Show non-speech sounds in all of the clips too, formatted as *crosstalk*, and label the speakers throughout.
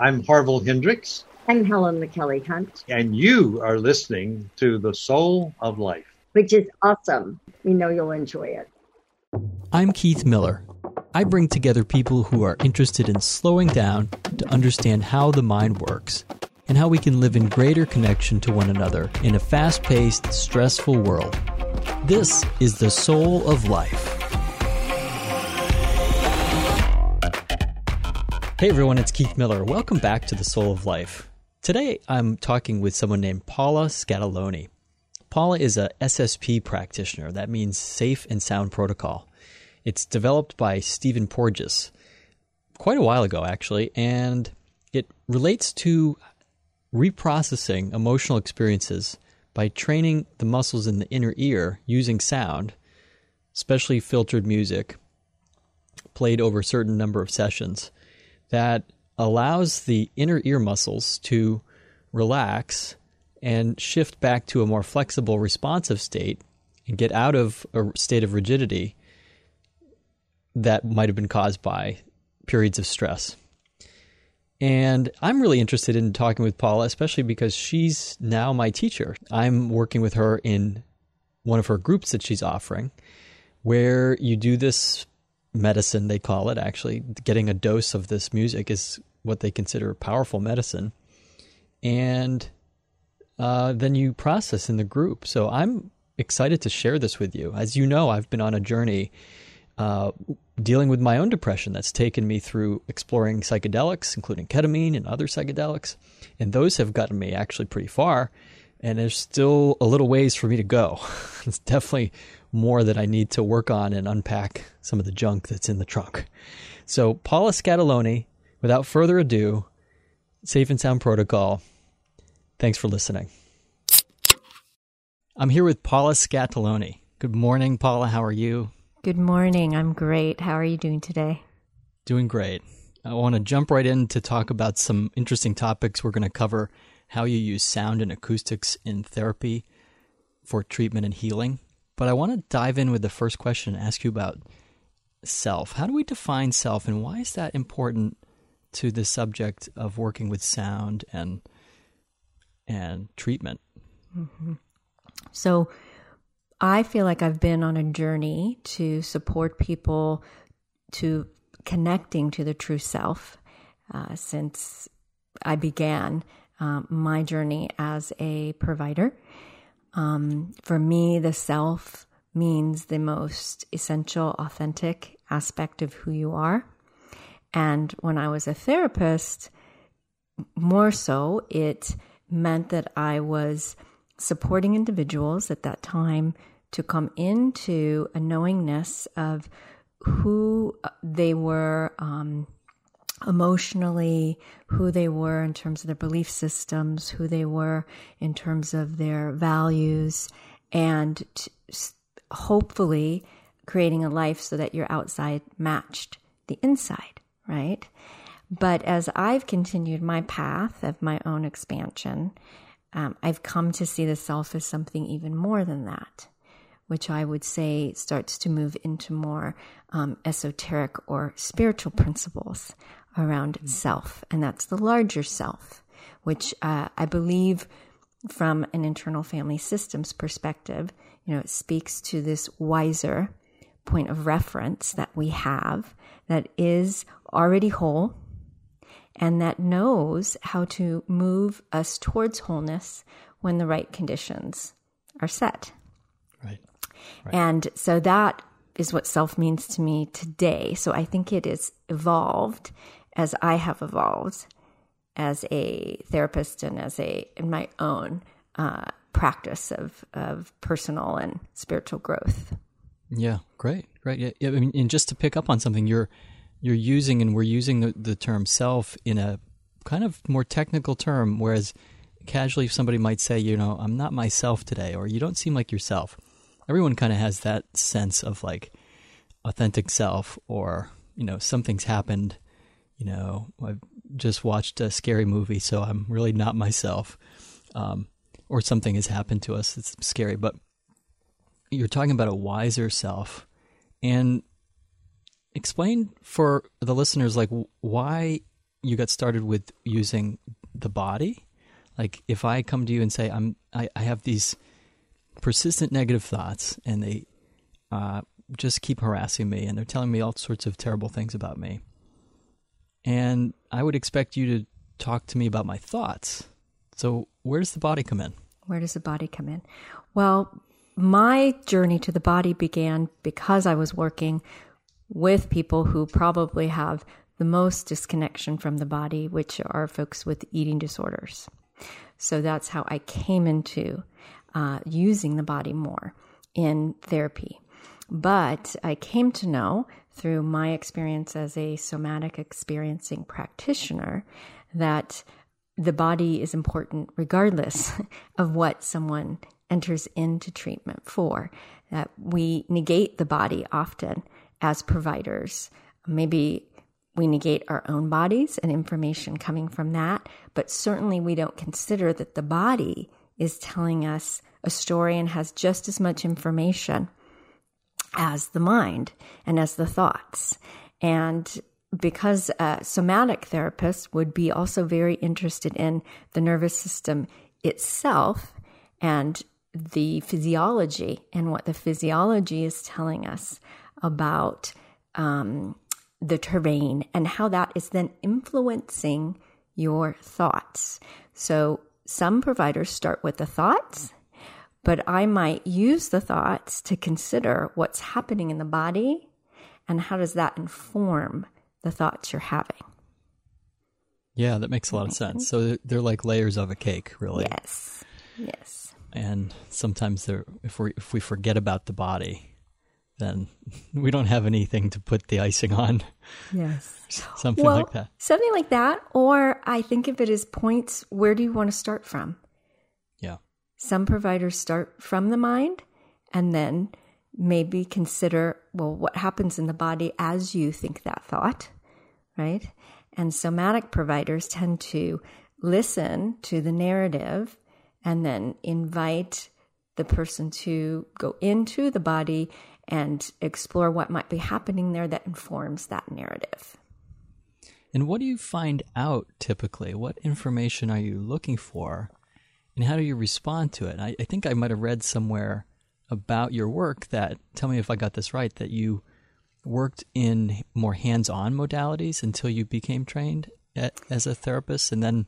Speaker 1: I'm Harville Hendrix,
Speaker 2: I'm Helen LaKelly Hunt,
Speaker 1: and you are listening to The Soul of Life.
Speaker 2: which is awesome. We know you'll enjoy it.
Speaker 3: I'm Keith Miller. I bring together people who are interested in slowing down to understand how the mind works and how we can live in greater connection to one another in a fast paced, stressful world. This is the soul of life. Hey everyone, it's Keith Miller. Welcome back to the Soul of Life. Today I'm talking with someone named Paula Scatoloni. Paula is a SSP practitioner. That means Safe and Sound Protocol. It's developed by Stephen Porges quite a while ago, actually, and it relates to reprocessing emotional experiences by training the muscles in the inner ear using sound, especially filtered music, played over a certain number of sessions, that allows the inner ear muscles to relax and shift back to a more flexible, responsive state and get out of a state of rigidity that might have been caused by periods of stress. And I'm really interested in talking with Paula, especially because she's now my teacher. I'm working with her in one of her groups that she's offering, where you do this medicine, they call it actually. Getting a dose of this music is what they consider powerful medicine. And uh, then you process in the group. So I'm excited to share this with you. As you know, I've been on a journey uh, dealing with my own depression that's taken me through exploring psychedelics, including ketamine and other psychedelics. And those have gotten me actually pretty far. And there's still a little ways for me to go. *laughs* it's definitely more that I need to work on and unpack some of the junk that's in the trunk. So, Paula Scatoloni, without further ado, Safe and Sound Protocol. Thanks for listening. I'm here with Paula Scatoloni. Good morning, Paula. How are you?
Speaker 4: Good morning. I'm great. How are you doing today?
Speaker 3: Doing great. I want to jump right in to talk about some interesting topics. We're going to cover how you use sound and acoustics in therapy for treatment and healing. But I want to dive in with the first question and ask you about self. How do we define self, and why is that important to the subject of working with sound and and treatment?
Speaker 4: So, I feel like I've been on a journey to support people to connecting to the true self uh, since I began um, my journey as a provider. Um, for me, the self means the most essential, authentic aspect of who you are. And when I was a therapist, more so, it meant that I was supporting individuals at that time to come into a knowingness of who they were um, emotionally, who they were in terms of their belief systems, who they were in terms of their values, and hopefully creating a life so that your outside matched the inside, right? But as I've continued my path of my own expansion, um, I've come to see the self as something even more than that, which I would say starts to move into more um, esoteric or spiritual principles around self. And that's the larger self, which uh, I believe from an internal family systems perspective, you know, it speaks to this wiser point of reference that we have that is already whole and that knows how to move us towards wholeness when the right conditions are set.
Speaker 3: Right. right.
Speaker 4: And so that is what self means to me today. So I think it is evolved as I have evolved as a therapist and as a in my own uh, practice of of personal and spiritual growth.
Speaker 3: Yeah, great, great. Yeah, yeah, I mean, and just to pick up on something, you're you're using and we're using the, the term self in a kind of more technical term, whereas casually somebody might say, you know, I'm not myself today, or you don't seem like yourself. Everyone kind of has that sense of like authentic self, or you know, something's happened. You know, I've just watched a scary movie, so I'm really not myself. Um, or something has happened to us that's scary. But you're talking about a wiser self, and explain for the listeners like why you got started with using the body. Like if I come to you and say I'm I, I have these persistent negative thoughts and they uh, just keep harassing me and they're telling me all sorts of terrible things about me. And I would expect you to talk to me about my thoughts. So where does the body come in?
Speaker 4: Where does the body come in? Well, my journey to the body began because I was working with people who probably have the most disconnection from the body, which are folks with eating disorders. So that's how I came into uh, using the body more in therapy. But I came to know through my experience as a somatic experiencing practitioner that the body is important regardless *laughs* of what someone enters into treatment for. That we negate the body often as providers. Maybe we negate our own bodies and information coming from that, but certainly we don't consider that the body is telling us a story and has just as much information as the mind and as the thoughts. And because a somatic therapists would be also very interested in the nervous system itself and the physiology and what the physiology is telling us about um, the terrain and how that is then influencing your thoughts. So some providers start with the thoughts, but I might use the thoughts to consider what's happening in the body and how does that inform the thoughts you're having.
Speaker 3: Yeah, that makes a lot of sense. So they're like layers of a cake, really.
Speaker 4: Yes. Yes.
Speaker 3: And sometimes they're if we if we forget about the body, then *laughs* we don't have anything to put the icing on.
Speaker 4: Yes. *laughs*
Speaker 3: Something
Speaker 4: well,
Speaker 3: like that.
Speaker 4: Something like that. Or I think of it as points where do you want to start from? Some providers start from the mind and then maybe consider, well, what happens in the body as you think that thought, right? And somatic providers tend to listen to the narrative and then invite the person to go into the body and explore what might be happening there that informs that narrative.
Speaker 3: And what do you find out typically? What information are you looking for? And how do you respond to it? I, I think I might have read somewhere about your work that, tell me if I got this right, that you worked in more hands on modalities until you became trained at, as a therapist and then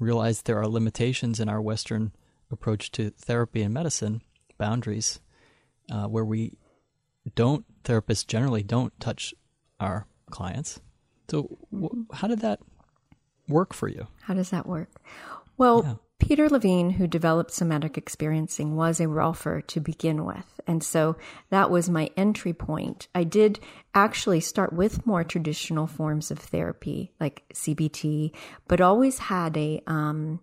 Speaker 3: realized there are limitations in our Western approach to therapy and medicine, boundaries, uh, where we don't therapists generally don't touch our clients. So, w- how did that work for you?
Speaker 4: How does that work? Well, yeah. Peter Levine, who developed somatic experiencing, was a Rolfer to begin with. And so that was my entry point. I did actually start with more traditional forms of therapy, like CBT, but always had a, um,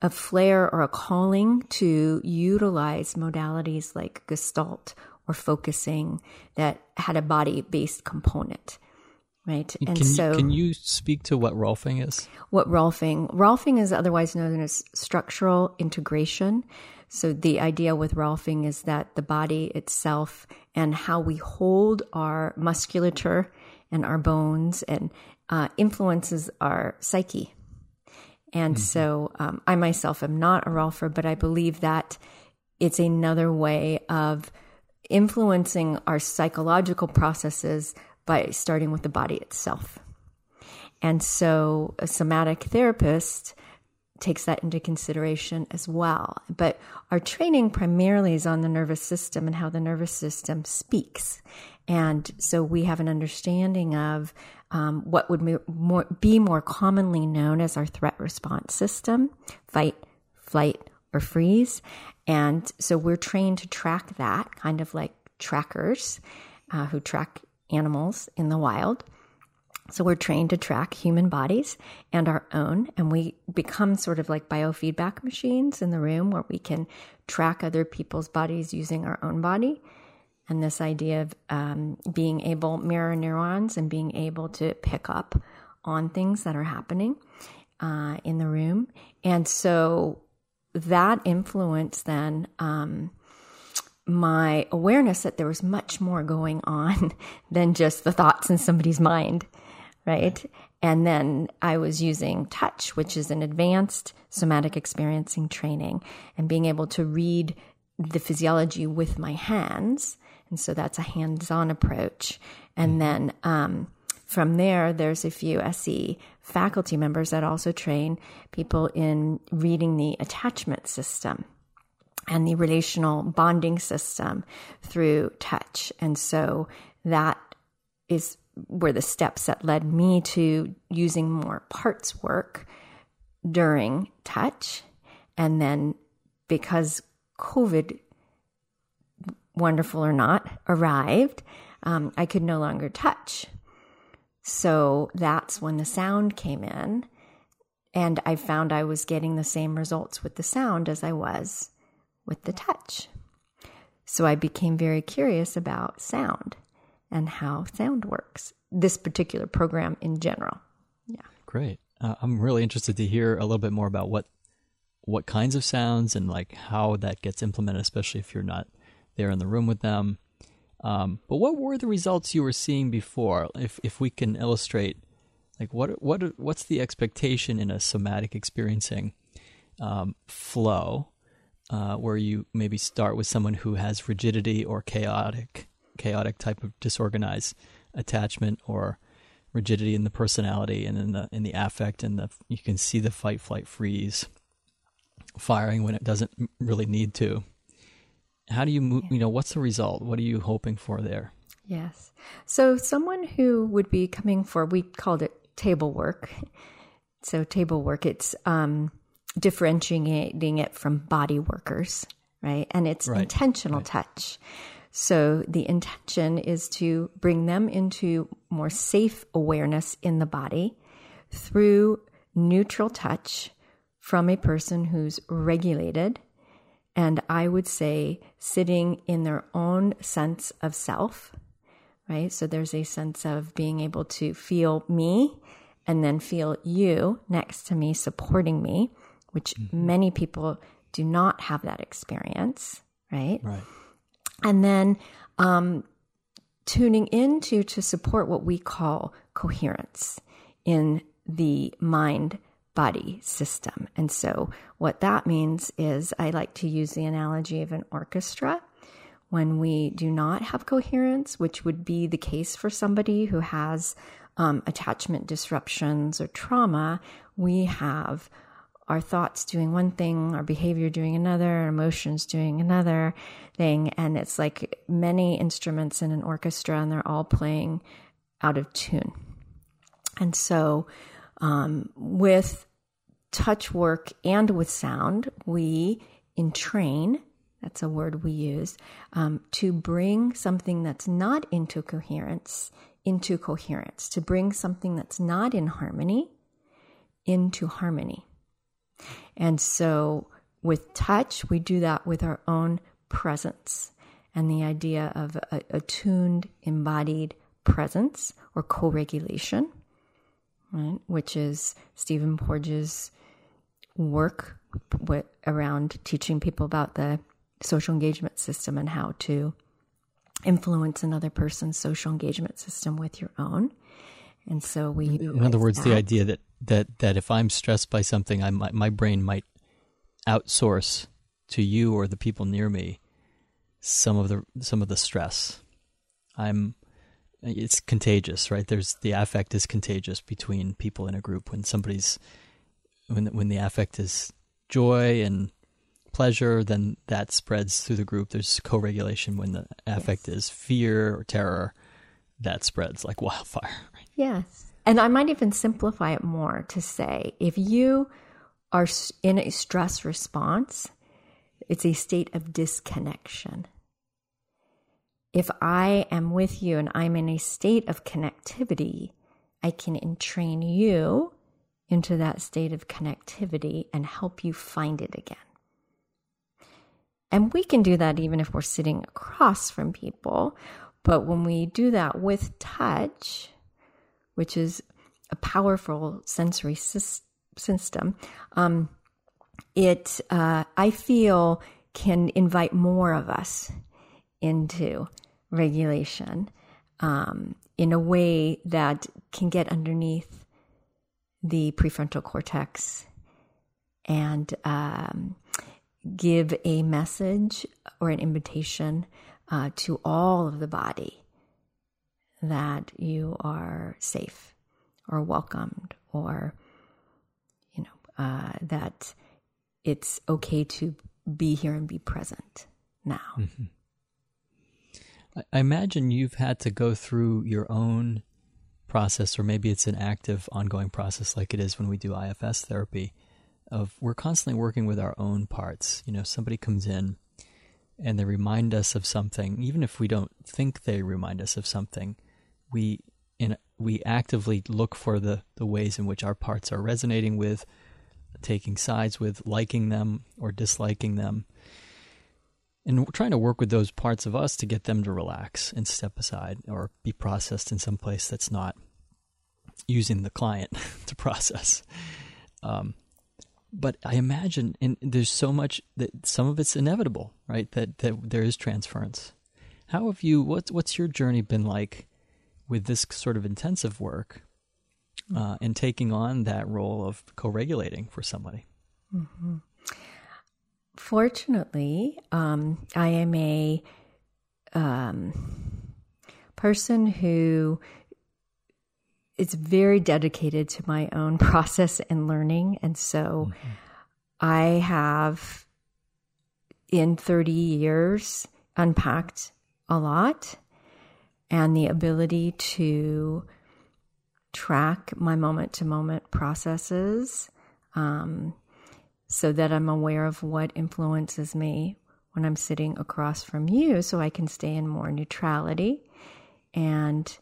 Speaker 4: a flair or a calling to utilize modalities like Gestalt or focusing that had a body based component. Right.
Speaker 3: And can so, you, can you speak to what Rolfing is?
Speaker 4: What Rolfing? Rolfing is otherwise known as structural integration. So the idea with Rolfing is that the body itself and how we hold our musculature and our bones and uh, influences our psyche. And mm-hmm. so um, I myself am not a Rolfer, but I believe that it's another way of influencing our psychological processes by starting with the body itself. And so a somatic therapist takes that into consideration as well. But our training primarily is on the nervous system and how the nervous system speaks. And so we have an understanding of um, what would be more commonly known as our threat response system fight, flight, or freeze. And so we're trained to track that, kind of like trackers uh, who track animals in the wild. So we're trained to track human bodies and our own, and we become sort of like biofeedback machines in the room where we can track other people's bodies using our own body. And this idea of um, being able, mirror neurons, and being able to pick up on things that are happening uh, in the room. And so that influence then um, my awareness that there was much more going on *laughs* than just the thoughts in somebody's mind, right? And then I was using touch, which is an advanced somatic experiencing training and being able to read the physiology with my hands. And so that's a hands on approach. And then, um, from there, there's a few SE faculty members that also train people in reading the attachment system and the relational bonding system through touch. And so that is were the steps that led me to using more parts work during touch. And then because COVID, wonderful or not, arrived, um, I could no longer touch. So that's when the sound came in. And I found I was getting the same results with the sound as I was with the touch. So I became very curious about sound and how sound works, this particular program in general. Yeah.
Speaker 3: Great. Uh, I'm really interested to hear a little bit more about what what kinds of sounds and like how that gets implemented, especially if you're not there in the room with them. Um, but what were the results you were seeing before? If if we can illustrate, like what what what's the expectation in a somatic experiencing um, flow, uh, where you maybe start with someone who has rigidity or chaotic chaotic type of disorganized attachment or rigidity in the personality and in the in the affect and the you can see the fight flight freeze firing when it doesn't really need to. How do you move you know what's the result? What are you hoping for there?
Speaker 4: Yes. So someone who would be coming for we called it table work. So table work it's um, differentiating it from body workers right and it's right. intentional right. touch so the intention is to bring them into more safe awareness in the body through neutral touch from a person who's regulated and I would say sitting in their own sense of self, right? So there's a sense of being able to feel me and then feel you next to me supporting me, which mm-hmm. many people do not have that experience, right?
Speaker 3: Right.
Speaker 4: And then um, tuning into to support what we call coherence in the mind body system. And so, what that means is I like to use the analogy of an orchestra. When we do not have coherence, which would be the case for somebody who has um, attachment disruptions or trauma, we have our thoughts doing one thing, our behavior doing another, our emotions doing another thing. And it's like many instruments in an orchestra, and they're all playing out of tune. And so, um, with touch work and with sound, we entrain, that's a word we use, um, to bring something that's not into coherence into coherence, to bring something that's not in harmony into harmony. And so with touch, we do that with our own presence and the idea of a, attuned, embodied presence or co regulation, right? which is Stephen Porges' work around teaching people about the social engagement system and how to influence another person's social engagement system with your own. And so we.
Speaker 3: In other words, that. the idea that, that, that if I'm stressed by something, I might, my brain might outsource to you or the people near me some of the some of the stress. I'm it's contagious, right? There's the affect is contagious between people in a group when somebody's when when the affect is joy and pleasure, then that spreads through the group. There's co-regulation when the affect yes. is fear or terror, that spreads like *laughs* wildfire.
Speaker 4: Yes, and I might even simplify it more to say if you are in a stress response, it's a state of disconnection. If I am with you and I'm in a state of connectivity, I can entrain you into that state of connectivity and help you find it again. And we can do that even if we're sitting across from people. But when we do that with touch, which is a powerful sensory system, um, it, uh, I feel, can invite more of us into regulation um, in a way that can get underneath the prefrontal cortex and um, give a message or an invitation uh, to all of the body that you are safe or welcomed or you know uh, that it's okay to be here and be present now mm-hmm.
Speaker 3: i imagine you've had to go through your own process or maybe it's an active ongoing process like it is when we do ifs therapy of we're constantly working with our own parts you know somebody comes in and they remind us of something even if we don't think they remind us of something we in we actively look for the the ways in which our parts are resonating with taking sides with liking them or disliking them and we're trying to work with those parts of us to get them to relax and step aside or be processed in some place that's not using the client *laughs* to process um, but I imagine, and there's so much that some of it's inevitable, right? That that there is transference. How have you? What's what's your journey been like with this sort of intensive work uh, and taking on that role of co-regulating for somebody?
Speaker 4: Mm-hmm. Fortunately, um, I am a um, person who is very dedicated to my own *laughs* process and learning, and so mm-hmm. I have in 30 years unpacked a lot and the ability to track my moment to moment processes um, so that I'm aware of what influences me when I'm sitting across from you so I can stay in more neutrality. And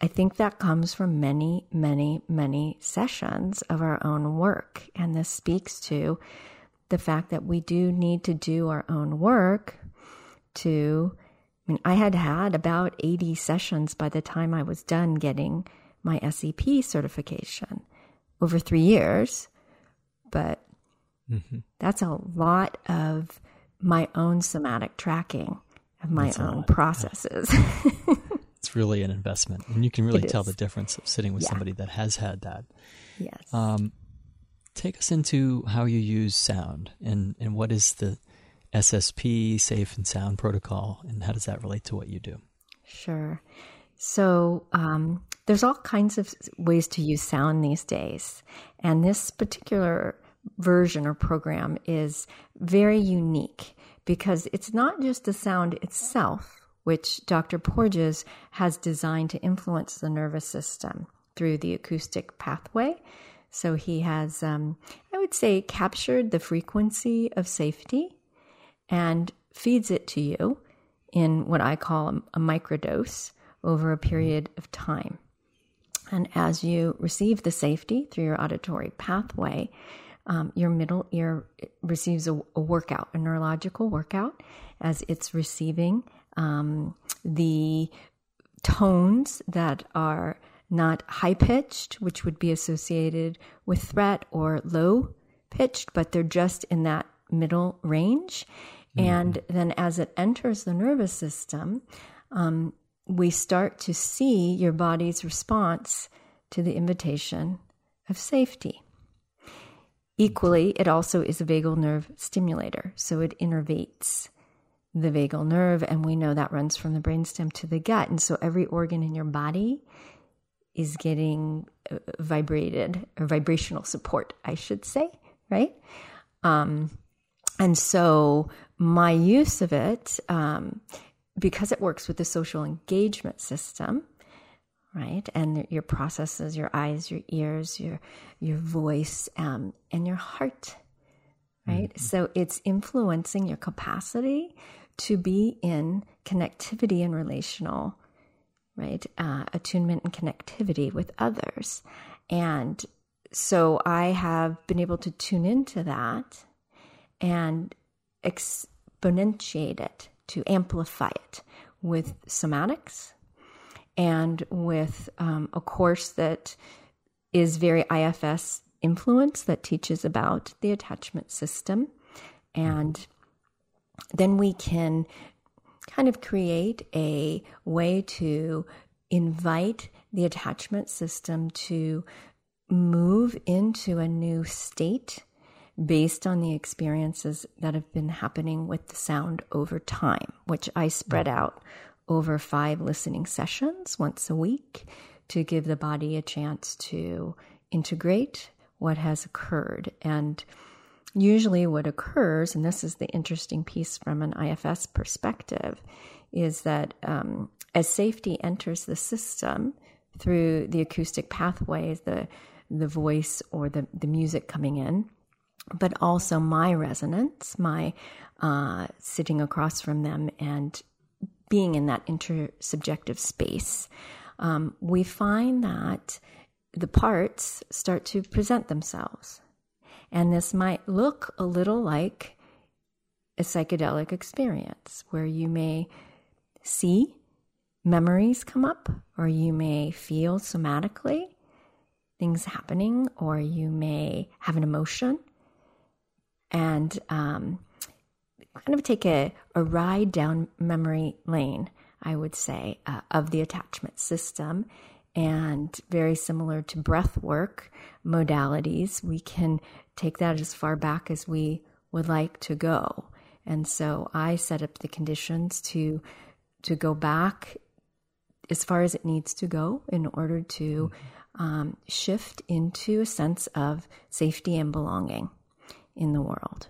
Speaker 4: I think that comes from many, many, many sessions of our own work. And this speaks to the fact that we do need to do our own work to I mean, I had had about 80 sessions by the time I was done getting my SEP certification over three years. But mm-hmm. that's a lot of my own somatic tracking of my that's own processes.
Speaker 3: Yeah. *laughs* it's really an investment. And you can really tell the difference of sitting with yeah. somebody that has had that.
Speaker 4: Yes. Um,
Speaker 3: take us into how you use sound and, and what is the SSP, Safe and Sound Protocol, and how does that relate to what you do?
Speaker 4: Sure. So um, there's all kinds of ways to use sound these days, and this particular version or program is very unique because it's not just the sound itself, which Dr. Porges has designed to influence the nervous system through the acoustic pathway. So he has, um, I would say, captured the frequency of safety and feeds it to you in what I call a, microdose over a period of time. And as you receive the safety through your auditory pathway, um, your middle ear receives a, a, workout, a neurological workout, as it's receiving um, the tones that are not high pitched, which would be associated with threat, or low pitched, but they're just in that middle range. Mm-hmm. And then as it enters the nervous system, um, we start to see your body's response to the invitation of safety. Equally, it also is a vagal nerve stimulator, so it innervates the vagal nerve, and we know that runs from the brainstem to the gut. And so every organ in your body is getting uh, vibrated or vibrational support, I should say, right? Um, and so my use of it, um, because it works with the social engagement system, right, and your processes, your eyes, your ears, your your voice, um, and your heart, right. Mm-hmm. So it's influencing your capacity to be in connectivity and relational, right, uh, attunement and connectivity with others, and so I have been able to tune into that and exponentiate it, to amplify it with somatics and with um, a course that is very IFS influence that teaches about the attachment system. And then we can kind of create a way to invite the attachment system to move into a new state based on the experiences that have been happening with the sound over time, which I spread out over five listening sessions once a week to give the body a chance to integrate what has occurred. And usually, what occurs, and this is the interesting piece from an IFS perspective, is that um, as safety enters the system through the acoustic pathways, the the voice or the, the music coming in, but also my resonance, my uh, sitting across from them and being in that intersubjective space, um, we find that the parts start to present themselves. And this might look a little like a psychedelic experience where you may see memories come up, or you may feel somatically things happening, or you may have an emotion and um, kind of take a, a ride down memory lane, I would say, uh, of the attachment system. And very similar to breath work modalities, we can take that as far back as we would like to go. And so I set up the conditions to to go back as far as it needs to go in order to um, shift into a sense of safety and belonging in the world.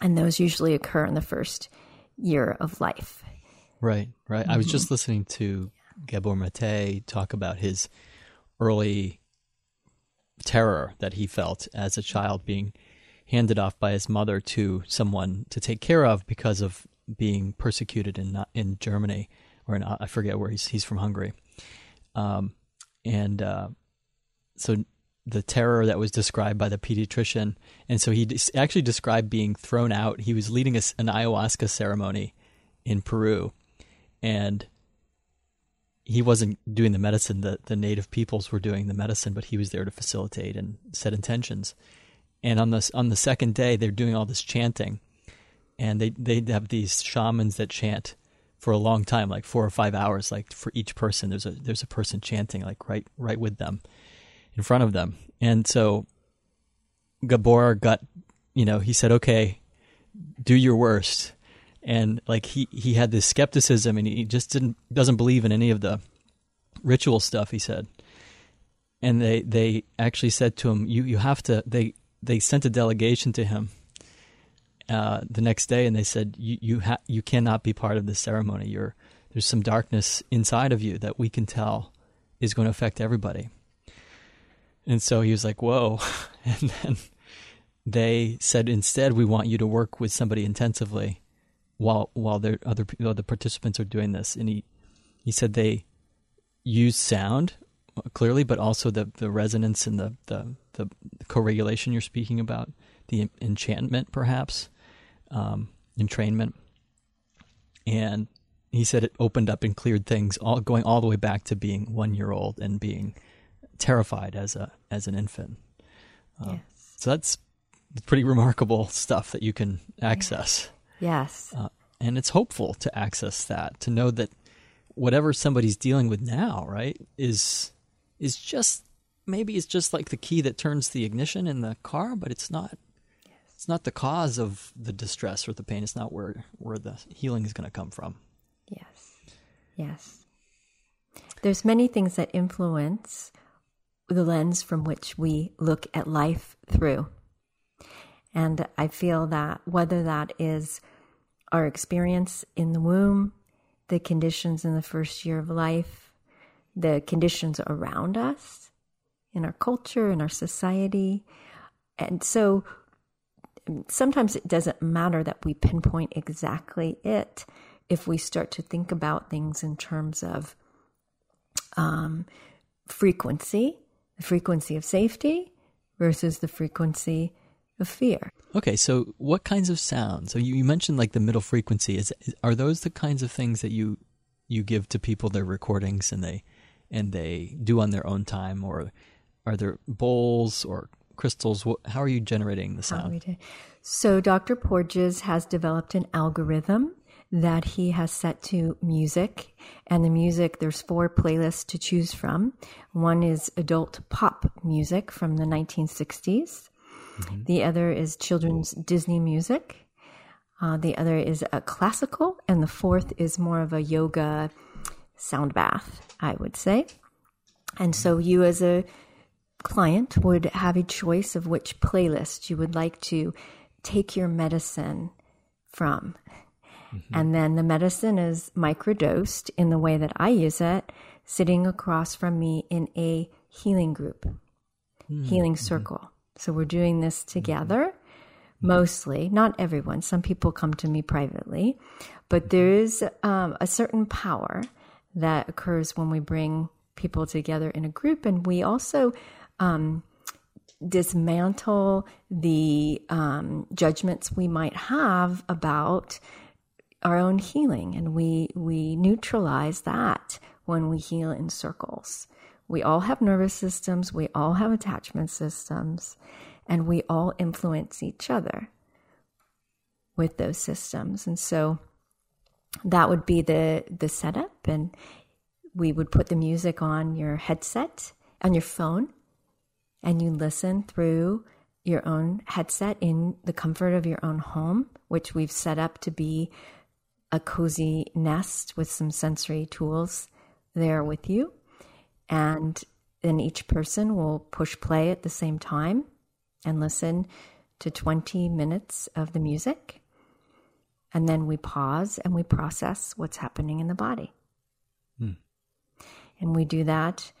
Speaker 4: And those usually occur in the first year of life.
Speaker 3: Right, right. Mm-hmm. I was just mm-hmm. listening to Gabor Mate talk about his early terror that he felt as a child being handed off by his mother to someone to take care of because of being persecuted in in Germany or in I forget where he's he's from Hungary, um, and uh, so the terror that was described by the pediatrician. And so he actually described being thrown out. He was leading a, an ayahuasca ceremony in Peru, and he wasn't doing the medicine. The, the native peoples were doing the medicine, but he was there to facilitate and set intentions. And on the, on the second day, they're doing all this chanting. And they, they have these shamans that chant for a long time, like four or five hours, like for each person. There's a, there's a person chanting, like right, right with them in front of them. And so Gabor got, you know, he said, okay, do your worst. And like he, he had this skepticism and he just didn't, doesn't believe in any of the ritual stuff, he said. And they, they actually said to him, you, you have to, they, they sent a delegation to him uh, the next day and they said, you, you, ha- you cannot be part of this ceremony. You're, there's some darkness inside of you that we can tell is going to affect everybody. And so he was like, whoa. *laughs* And then they said, instead, we want you to work with somebody intensively while, while the other, the participants are doing this. And he, he said they use sound uh, clearly, but also the, the resonance and the, the, the co-regulation you're speaking about, the enchantment, perhaps, um, entrainment. And he said it opened up and cleared things, all going all the way back to being one year old and being terrified as a as an infant. Uh, yes. So that's pretty remarkable stuff that you can access.
Speaker 4: Yes. Uh,
Speaker 3: and it's hopeful to access that to know that whatever somebody's dealing with now, right, is is just maybe it's just like the key that turns the ignition in the car, but it's not. Yes. It's not the cause of the distress or the pain. It's not where where the healing is going to come from.
Speaker 4: Yes. Yes. There's many things that influence the lens from which we look at life through. And I feel that whether that is our experience in the womb, the conditions in the first year of life, the conditions around us, in our culture, in our society. And so sometimes it doesn't matter that we pinpoint exactly it if we start to think about things in terms of um, frequency the frequency of safety versus the frequency of fear.
Speaker 3: Okay, so what kinds of sounds? So you, you mentioned like the middle frequency. Is, are those the kinds of things that you you give to people their recordings and they and they do on their own time, or are there bowls or crystals? How are you generating the sound?
Speaker 4: So Dr. Porges has developed an algorithm that he has set to music. And the music, there's four playlists to choose from. One is adult pop music from the 1960s. Mm-hmm. The other is children's Disney music. Uh, the other is a classical. And the fourth is more of a yoga sound bath, I would say. And so you as a client would have a choice of which playlist you would like to take your medicine from. Mm-hmm. And then the medicine is microdosed in the way that I use it, sitting across from me in a healing group, mm-hmm. healing circle. So we're doing this together, mostly, not everyone. Some people come to me privately, but there is um, a certain power that occurs when we bring people together in a group. And we also um, dismantle the um, judgments we might have about our own healing, and we we neutralize that when we heal in circles. We all have nervous systems, we all have attachment systems, and we all influence each other with those systems. And so that would be the the setup and we would put the music on your headset on your phone and you listen through your own headset in the comfort of your own home, which we've set up to be a cozy nest with some sensory tools there with you. And then each person will push play at the same time and listen to 20 minutes of the music. And then we pause and we process what's happening in the body. Hmm. And we do that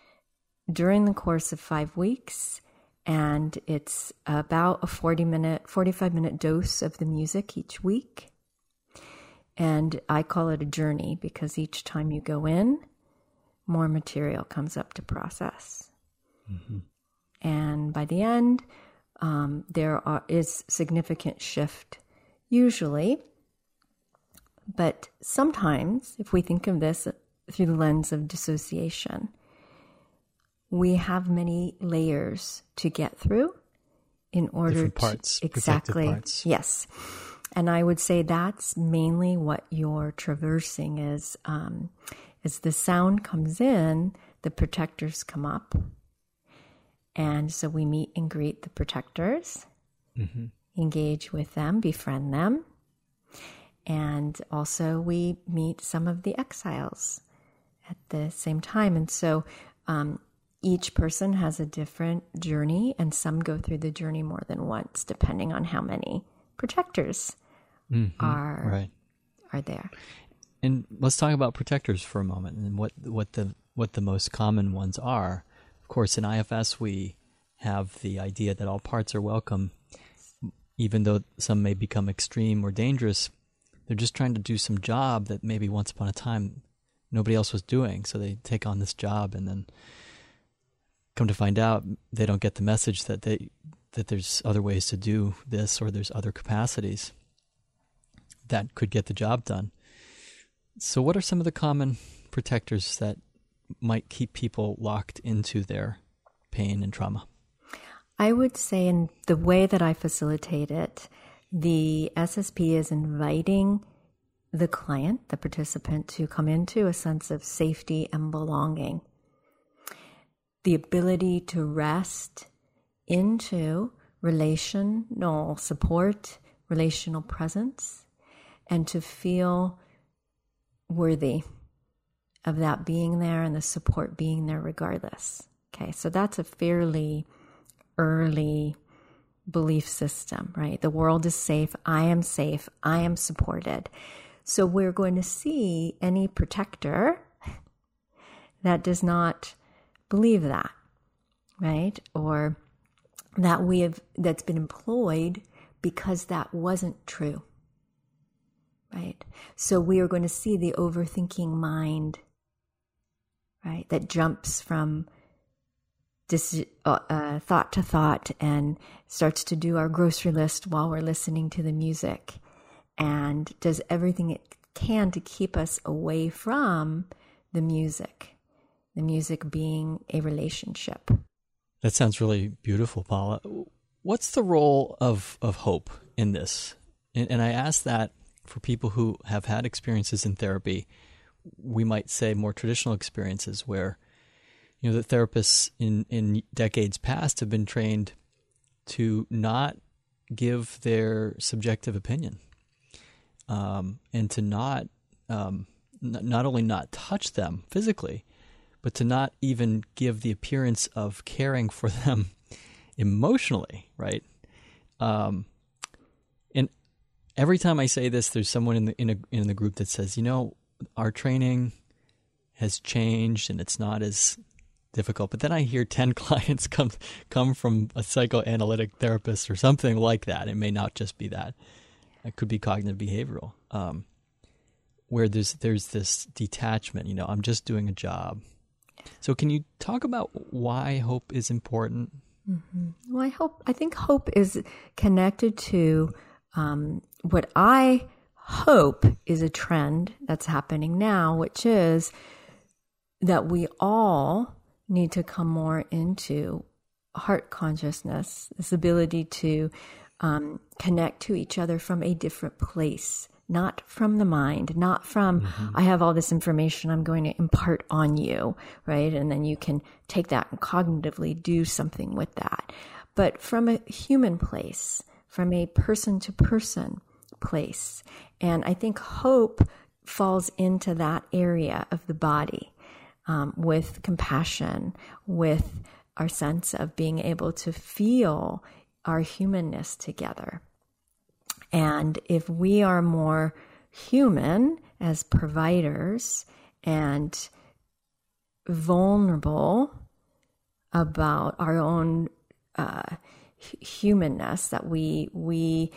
Speaker 4: during the course of five weeks. And it's about a 40 minute, 45 minute dose of the music each week. And I call it a journey because each time you go in, more material comes up to process. Mm-hmm. And by the end, um, there are, is significant shift, usually. But sometimes, if we think of this through the lens of dissociation, we have many layers to get through in order
Speaker 3: Different parts,
Speaker 4: to exactly
Speaker 3: parts.
Speaker 4: yes and i would say that's mainly what you're traversing is um, as the sound comes in the protectors come up. And so we meet and greet the protectors mm-hmm. engage with them befriend them. And also we meet some of the exiles at the same time. And so um, each person has a different journey, and some go through the journey more than once, depending on how many protectors mm-hmm. are right. are there.
Speaker 3: And let's talk about protectors for a moment, and what what the what the most common ones are. Of course, in IFS, we have the idea that all parts are welcome, even though some may become extreme or dangerous. They're just trying to do some job that maybe once upon a time nobody else was doing, so they take on this job, and then come to find out they don't get the message that they that there's other ways to do this or there's other capacities that could get the job done. So what are some of the common protectors that might keep people locked into their pain and trauma?
Speaker 4: I would say in the way that I facilitate it, the SSP is inviting the client, the participant, to come into a sense of safety and belonging the ability to rest into relational support, relational presence, and to feel worthy of that being there and the support being there regardless. Okay, so that's a fairly early belief system, right? The world is safe. I am safe. I am supported. So we're going to see any protector *laughs* that does not believe that, right? Or that we have, that's been employed because that wasn't true, right? So we are going to see the overthinking mind, right? That jumps from dis, uh, uh, thought to thought and starts to do our grocery list while we're listening to the music and does everything it can to keep us away from the music the music being a relationship.
Speaker 3: That sounds really beautiful, Paula. What's the role of, of hope in this? And, and I ask that for people who have had experiences in therapy, we might say more traditional experiences where you know the therapists in in decades past have been trained to not give their subjective opinion um, and to not um, n- not only not touch them physically but to not even give the appearance of caring for them *laughs* emotionally right? Um, every time I say this, there's someone in the in, a, in the group that says, you know, our training has changed and it's not as difficult. But then I hear ten *laughs* clients come come from a psychoanalytic therapist or something like that. It may not just be that. It could be cognitive behavioral, um, where there's there's this detachment. You know, I'm just doing a job. So, can you talk about why hope is important?
Speaker 4: Mm-hmm. Well, I hope I think hope is connected to um, what I hope is a trend that's happening now, which is that we all need to come more into heart consciousness, this ability to um, connect to each other from a different place, not from the mind, not from, mm-hmm. I have all this information I'm going to impart on you, right? And then you can take that and cognitively do something with that. But from a human place, from a person to person place. And I think hope falls into that area of the body um, with compassion, with our sense of being able to feel our humanness together. And if we are more human as providers and vulnerable about our own uh, humanness, that we we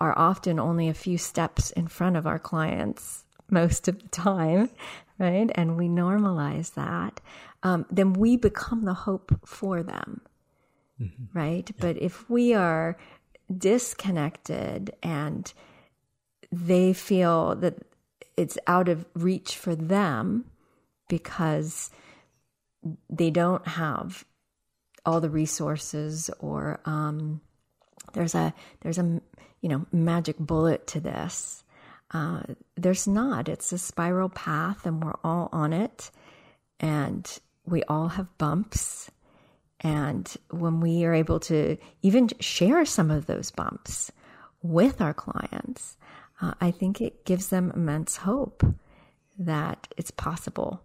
Speaker 4: are often only a few steps in front of our clients most of the time, right? And we normalize that, um, then we become the hope for them, mm-hmm. right? Yeah. But if we are disconnected and they feel that it's out of reach for them because they don't have all the resources or um, there's a there's a you know magic bullet to this uh, there's not. It's a spiral path, and we're all on it, and we all have bumps. And when we are able to even share some of those bumps with our clients, uh, I think it gives them immense hope that it's possible.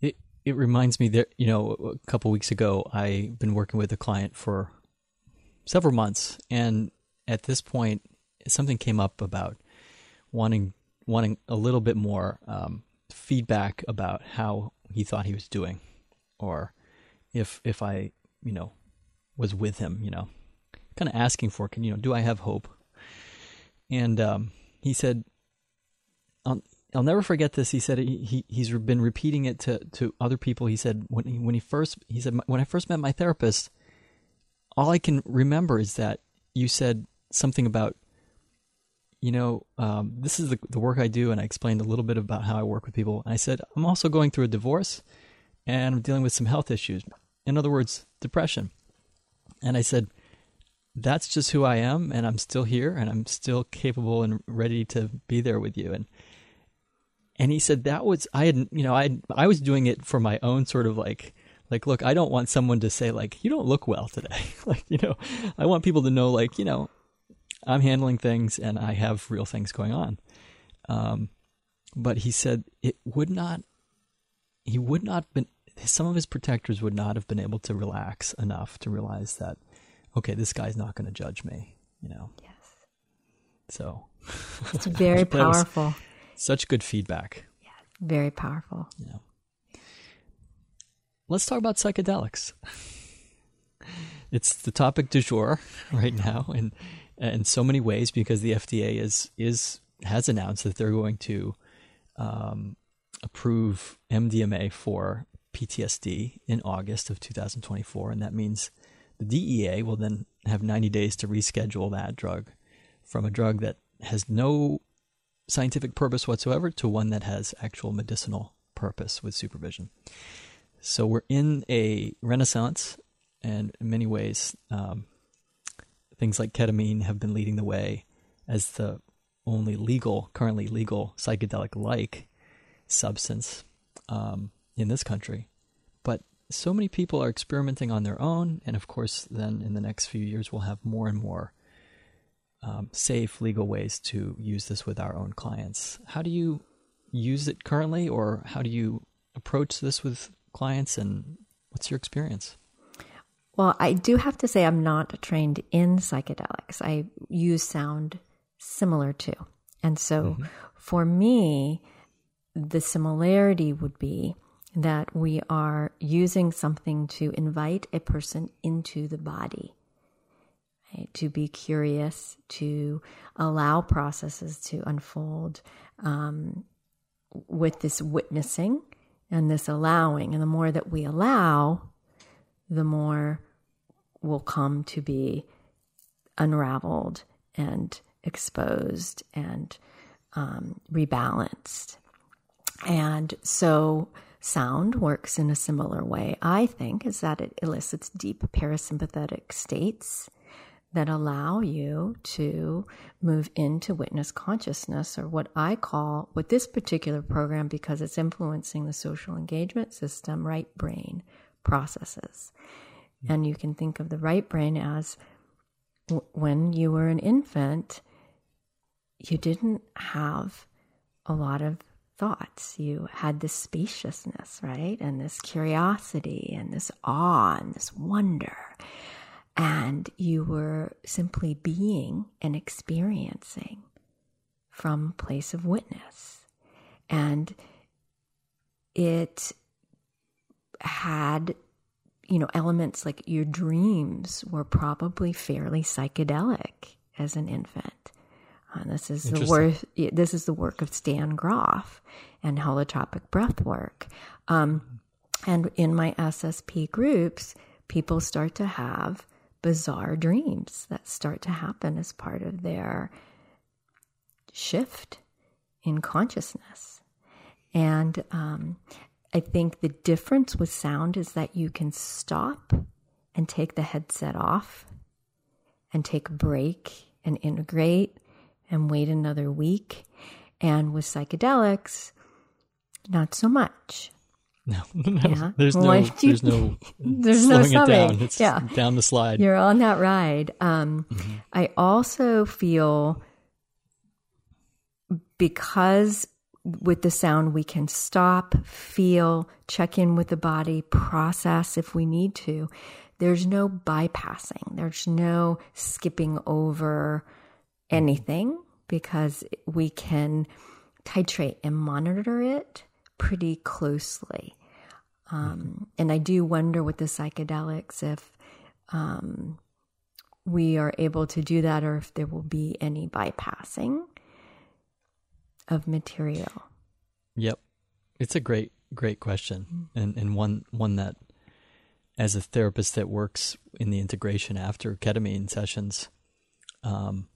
Speaker 3: It it reminds me that you know a couple weeks ago I've been working with a client for several months, and at this point something came up about wanting wanting a little bit more um, feedback about how he thought he was doing, or if if I you know was with him, you know, kind of asking for, can you know, do I have hope? And um, he said, I'll, I'll never forget this. He said he, he he's been repeating it to to other people. He said when he when he first he said when I first met my therapist, all I can remember is that you said something about you know, um, this is the, the work I do, and I explained a little bit about how I work with people. And I said, I'm also going through a divorce, and I'm dealing with some health issues. In other words, depression. And I said, that's just who I am, and I'm still here, and I'm still capable and ready to be there with you. And and he said that was I had you know I I was doing it for my own sort of like like look I don't want someone to say like you don't look well today *laughs* like you know I want people to know like you know I'm handling things and I have real things going on. Um, but he said it would not, he would not been, some of his protectors would not have been able to relax enough to realize that, okay, this guy's not going to judge me, you know?
Speaker 4: Yes.
Speaker 3: So
Speaker 4: it's *laughs* very powerful.
Speaker 3: Such good feedback.
Speaker 4: Yeah, very powerful.
Speaker 3: Yeah. Let's talk about psychedelics. it's the topic du jour right now, and in so many ways because the FDA is is has announced that they're going to um, approve MDMA for PTSD in August of 2024, and that means the DEA will then have 90 days to reschedule that drug from a drug that has no scientific purpose whatsoever to one that has actual medicinal purpose with supervision. So we're in a renaissance, and in many ways, um, things like ketamine have been leading the way as the only legal, currently legal psychedelic like substance um, in this country. But so many people are experimenting on their own, and of course, then in the next few years, we'll have more and more um, safe legal ways to use this with our own clients. How do you use it currently, or how do you approach this with clients, and what's your experience?
Speaker 4: Well, I do have to say I'm not trained in psychedelics. I use sound similar to. And so mm-hmm. for me, the similarity would be that we are using something to invite a person into the body, right? to be curious, to allow processes to unfold um, with this witnessing and this allowing. And the more that we allow, the more will come to be unraveled and exposed and um, rebalanced. And so sound works in a similar way, I think, is that it elicits deep parasympathetic states that allow you to move into witness consciousness, or what I call, with this particular program, because it's influencing the social engagement system, right brain processes. And you can think of the right brain as w- when you were an infant, you didn't have a lot of thoughts. You had this spaciousness, right? And this curiosity and this awe and this wonder. And you were simply being and experiencing from place of witness. And it had, you know, elements like your dreams were probably fairly psychedelic as an infant. And this is the work. This is the work of Stan Grof and holotropic breath work. Um, and in my SSP groups, people start to have bizarre dreams that start to happen as part of their shift in consciousness. And um, I think the difference with sound is that you can stop and take the headset off and take a break and integrate and wait another week. And with psychedelics, not so much.
Speaker 3: No, *laughs* no yeah. there's no, you, there's no, *laughs* there's no slowing it down. It's yeah. down the slide.
Speaker 4: You're on that ride. Um, mm-hmm. I also feel because with the sound we can stop, feel, check in with the body, process if we need to. There's no bypassing. There's no skipping over anything because we can titrate and monitor it pretty closely. Um, and I do wonder with the psychedelics if um, we are able to do that or if there will be any bypassing of material.
Speaker 3: Yep. It's a great, great question. Mm-hmm. And, and one, one that, as a therapist that works in the integration after ketamine sessions, um,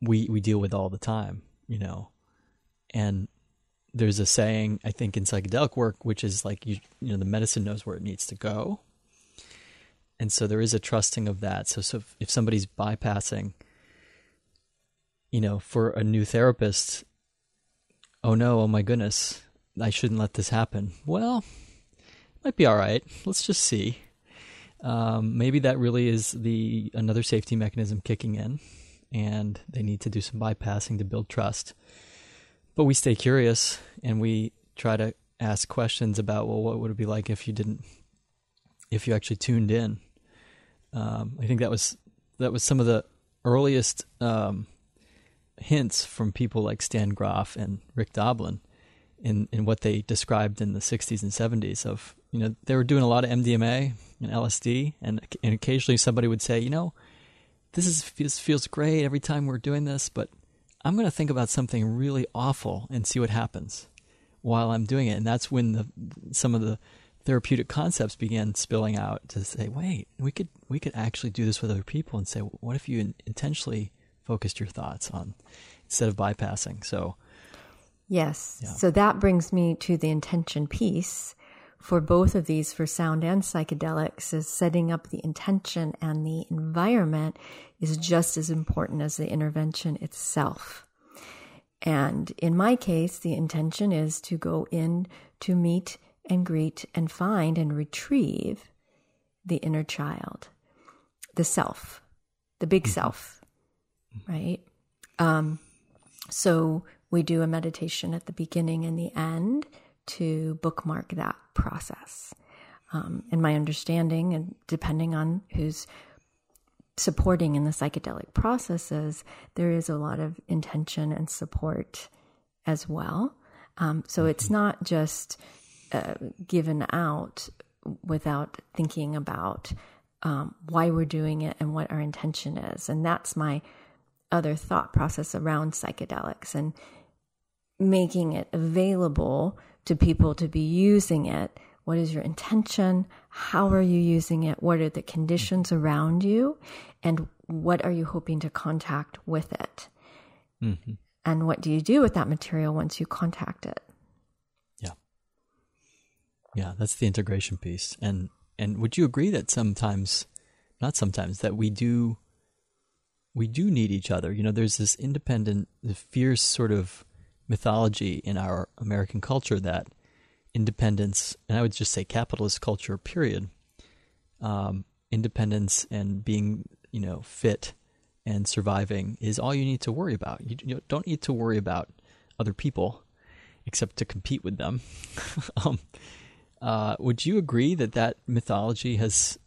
Speaker 3: we we deal with all the time, you know. And there's a saying I think in psychedelic work, which is like you you know the medicine knows where it needs to go, and so there is a trusting of that. So so if, somebody's bypassing, you know, for a new therapist, oh no, oh my goodness, I shouldn't let this happen. Well, might be all right. Let's just see. Um, maybe that really is the another safety mechanism kicking in and they need to do some bypassing to build trust. But we stay curious and we try to ask questions about, well, what would it be like if you didn't, if you actually tuned in? Um, I think that was that was some of the earliest um, hints from people like Stan Grof and Rick Doblin in in what they described in the 60s and 70s of you know they were doing a lot of MDMA and LSD and and occasionally somebody would say you know this is this feels great every time we're doing this, but I'm going to think about something really awful and see what happens while I'm doing it. And that's when the some of the therapeutic concepts began spilling out to say, wait, we could we could actually do this with other people and say, what if you intentionally focused your thoughts on instead of bypassing? So
Speaker 4: Yes. Yeah. So that brings me to the intention piece for both of these, for sound and psychedelics, is setting up the intention and the environment is just as important as the intervention itself. And in my case, the intention is to go in to meet and greet and find and retrieve the inner child, the self, the big mm-hmm. self, right? Um, so we do a meditation at the beginning and the end to bookmark that process. Um, and my understanding, and depending on who's supporting in the psychedelic processes, there is a lot of intention and support as well. Um, so it's mm-hmm. not just uh, given out without thinking about um, why we're doing it and what our intention is. And that's my other thought process around psychedelics and making it available to people to be using it. What is your intention? How are you using it? What are the conditions around you? And what are you hoping to contact with it? Mm-hmm. And what do you do with that material once you contact it?
Speaker 3: Yeah. Yeah, that's the integration piece. And and would you agree that sometimes not sometimes that we do we do need each other. You know, there's this independent, fierce sort of mythology in our American culture that independence, and I would just say capitalist culture, period, um, independence and being, you know, fit and surviving is all you need to worry about. You, you don't need to worry about other people except to compete with them. *laughs* um, uh, would you agree that that mythology has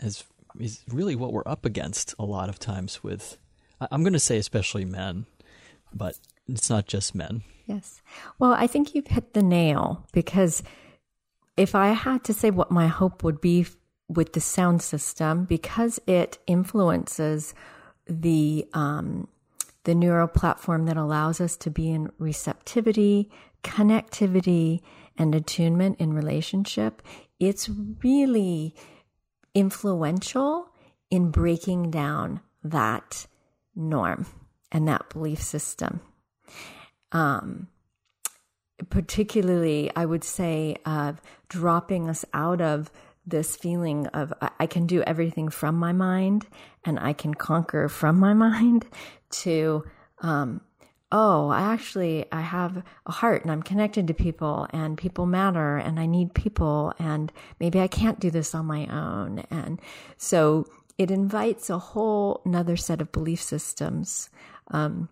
Speaker 3: has is really what we're up against a lot of times with I'm going to say especially men, but it's not just men.
Speaker 4: Yes. Well, I think you've hit the nail because if I had to say what my hope would be with the sound system, because it influences the um, the neural platform that allows us to be in receptivity, connectivity, and attunement in relationship, it's really influential in breaking down that norm and that belief system. Um, particularly, I would say, dropping us out of this feeling of I can do everything from my mind and I can conquer from my *laughs* mind to, um, oh, I actually I have a heart and I'm connected to people and people matter and I need people and maybe I can't do this on my own. And so it invites a whole another set of belief systems. Um,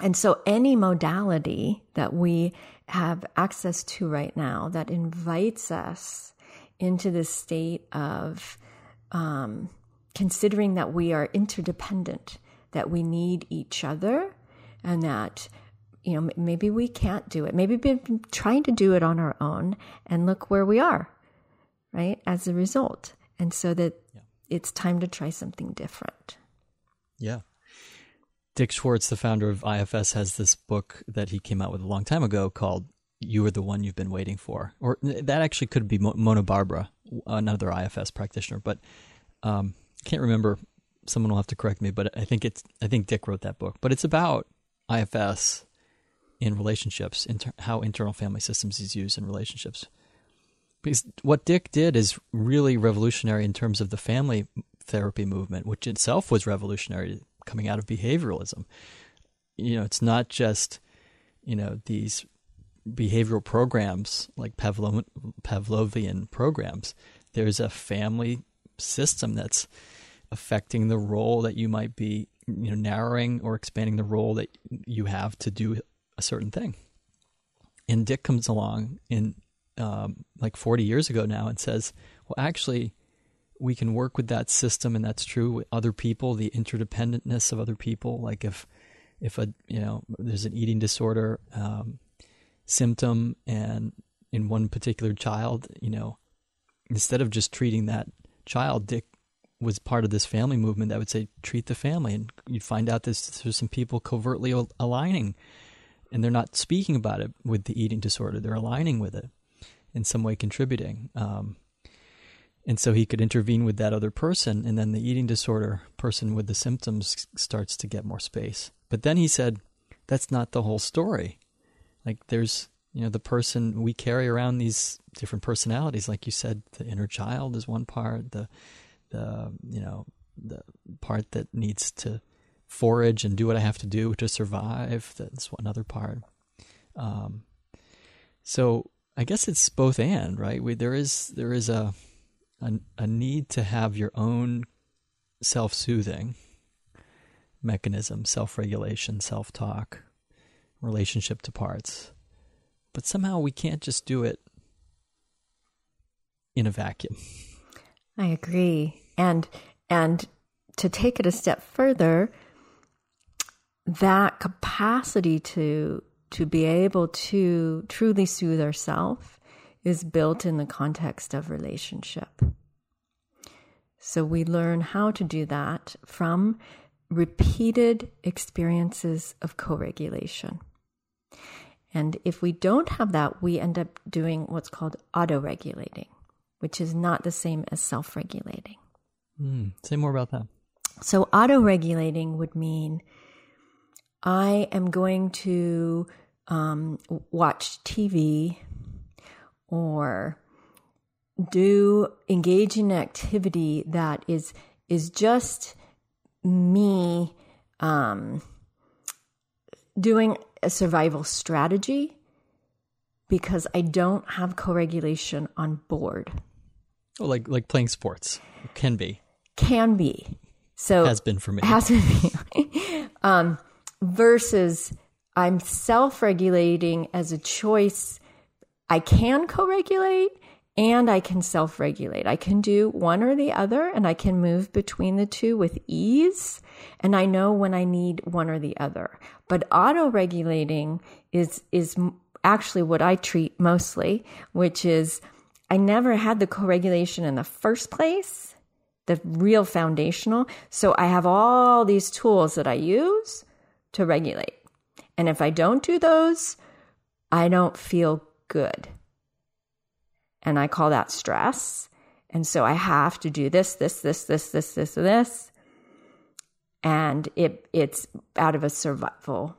Speaker 4: and so any modality that we have access to right now that invites us into this state of um, considering that we are interdependent, that we need each other, and that you know maybe we can't do it. Maybe we've been trying to do it on our own, and look where we are, right? As a result, and so that yeah. it's time to try something different.
Speaker 3: Yeah. Dick Schwartz, the founder of IFS, has this book that he came out with a long time ago called "You Are the One You've Been Waiting For," or that actually could be Mona Barbera, another IFS practitioner, but um, I can't remember. Someone will have to correct me, but I think it's I think Dick wrote that book. But it's about IFS in relationships, inter- how internal family systems is used in relationships. Because what Dick did is really revolutionary in terms of the family therapy movement, which itself was revolutionary coming out of behavioralism. You know, it's not just, you know, these behavioral programs like Pavlov- Pavlovian programs. There's a family system that's affecting the role that you might be, you know, narrowing or expanding the role that you have to do a certain thing. And Dick comes along in um, like 40 years ago now and says, well, actually, we can work with that system, and that's true with other people, the interdependentness of other people. Like if if a you know there's an eating disorder um, symptom, and in one particular child, you know, instead of just treating that child, Dick was part of this family movement that would say treat the family, and you'd find out there's, there's some people covertly aligning, and they're not speaking about it with the eating disorder; they're aligning with it in some way, contributing. Um, and so he could intervene with that other person and then the eating disorder person with the symptoms starts to get more space but then he said that's not the whole story like there's you know, the person we carry around these different personalities, like you said, the inner child is one part, the the you know the part that needs to forage and do what I have to do to survive. That's one other part. Um, so I guess it's both and right. We, there is there is a, a a need to have your own self soothing mechanism, self regulation, self talk, relationship to parts. But somehow we can't just do it in a vacuum.
Speaker 4: I agree. And and to take it a step further, that capacity to to be able to truly soothe ourselves is built in the context of relationship. So we learn how to do that from repeated experiences of co regulation. And if we don't have that, we end up doing what's called auto regulating, which is not the same as self regulating.
Speaker 3: Mm, say more about that.
Speaker 4: So, auto regulating would mean I am going to um, watch TV or do engage in activity that is is just me um, doing a survival strategy because I don't have co-regulation on board.
Speaker 3: Oh, like like playing sports it can be
Speaker 4: can be so
Speaker 3: has been for me
Speaker 4: has been me. *laughs* um, versus I'm self-regulating as a choice. I can co-regulate and I can self regulate. I can do one or the other and I can move between the two with ease. And I know when I need one or the other. But auto regulating is, is actually what I treat mostly, which is I never had the co regulation in the first place, the real foundational. So I have all these tools that I use to regulate. And if I don't do those, I don't feel good. And I call that stress. And so I have to do this, this, this, this, this, this, this. And it it's out of a survival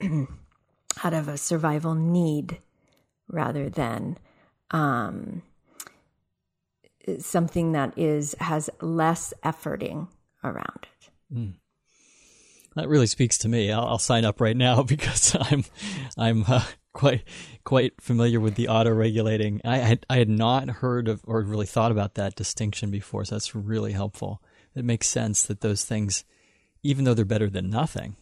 Speaker 4: *clears throat* out of a survival need rather than um, something that is has less efforting around it.
Speaker 3: Mm. That really speaks to me. I'll, I'll, sign up right now *laughs* because I'm I'm uh, quite quite familiar with the auto regulating. I had I had not heard of or really thought about that distinction before, so that's really helpful. It makes sense that those things, even though they're better than nothing,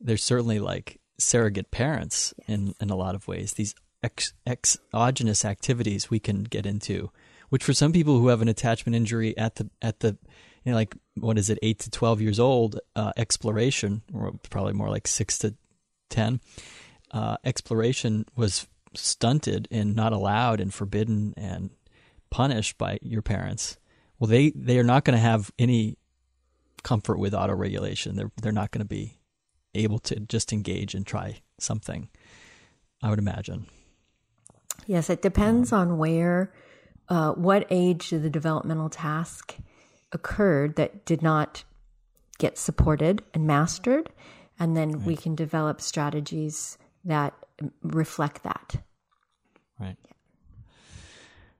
Speaker 3: they're certainly like surrogate parents in in a lot of ways. These ex, exogenous activities we can get into, which for some people who have an attachment injury at the at the you know, like what is it, eight to twelve years old, uh, exploration, or probably more like six to ten uh, exploration was stunted and not allowed and forbidden and punished by your parents, well, they, they are not going to have any comfort with auto regulation. They're they're not going to be able to just engage and try something. I would imagine.
Speaker 4: Yes, it depends um, on where, uh, what age the developmental task occurred that did not get supported and mastered, and then right. we can develop strategies that reflect that.
Speaker 3: Right.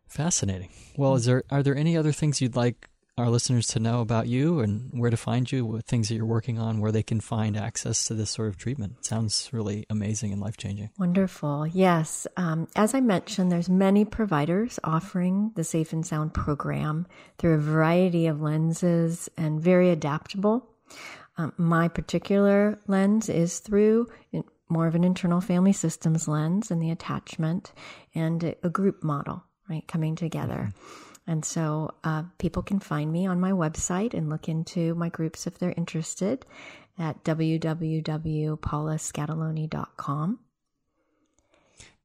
Speaker 3: Fascinating. Well, is there are there any other things you'd like our listeners to know about you and where to find you, what things that you're working on, where they can find access to this sort of treatment? It sounds really amazing and life changing.
Speaker 4: Wonderful. Yes. Um, as I mentioned, there's many providers offering the Safe and Sound program through a variety of lenses and very adaptable. Um, my particular lens is through more of an internal family systems lens and the attachment and a group model, right? Coming together. Mm-hmm. And so uh, people can find me on my website and look into my groups if they're interested at www.paulascatoloni.com.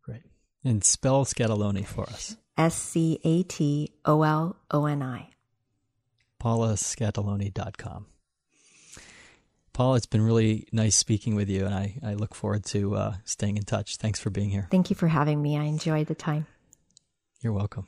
Speaker 3: Great. And spell Scatoloni for us.
Speaker 4: S C A T O L O N I.
Speaker 3: paulascatoloni.com. Paul, it's been really nice speaking with you, and I, I look forward to uh, staying in touch. Thanks for being here.
Speaker 4: Thank you for having me. I enjoyed the time.
Speaker 3: You're welcome.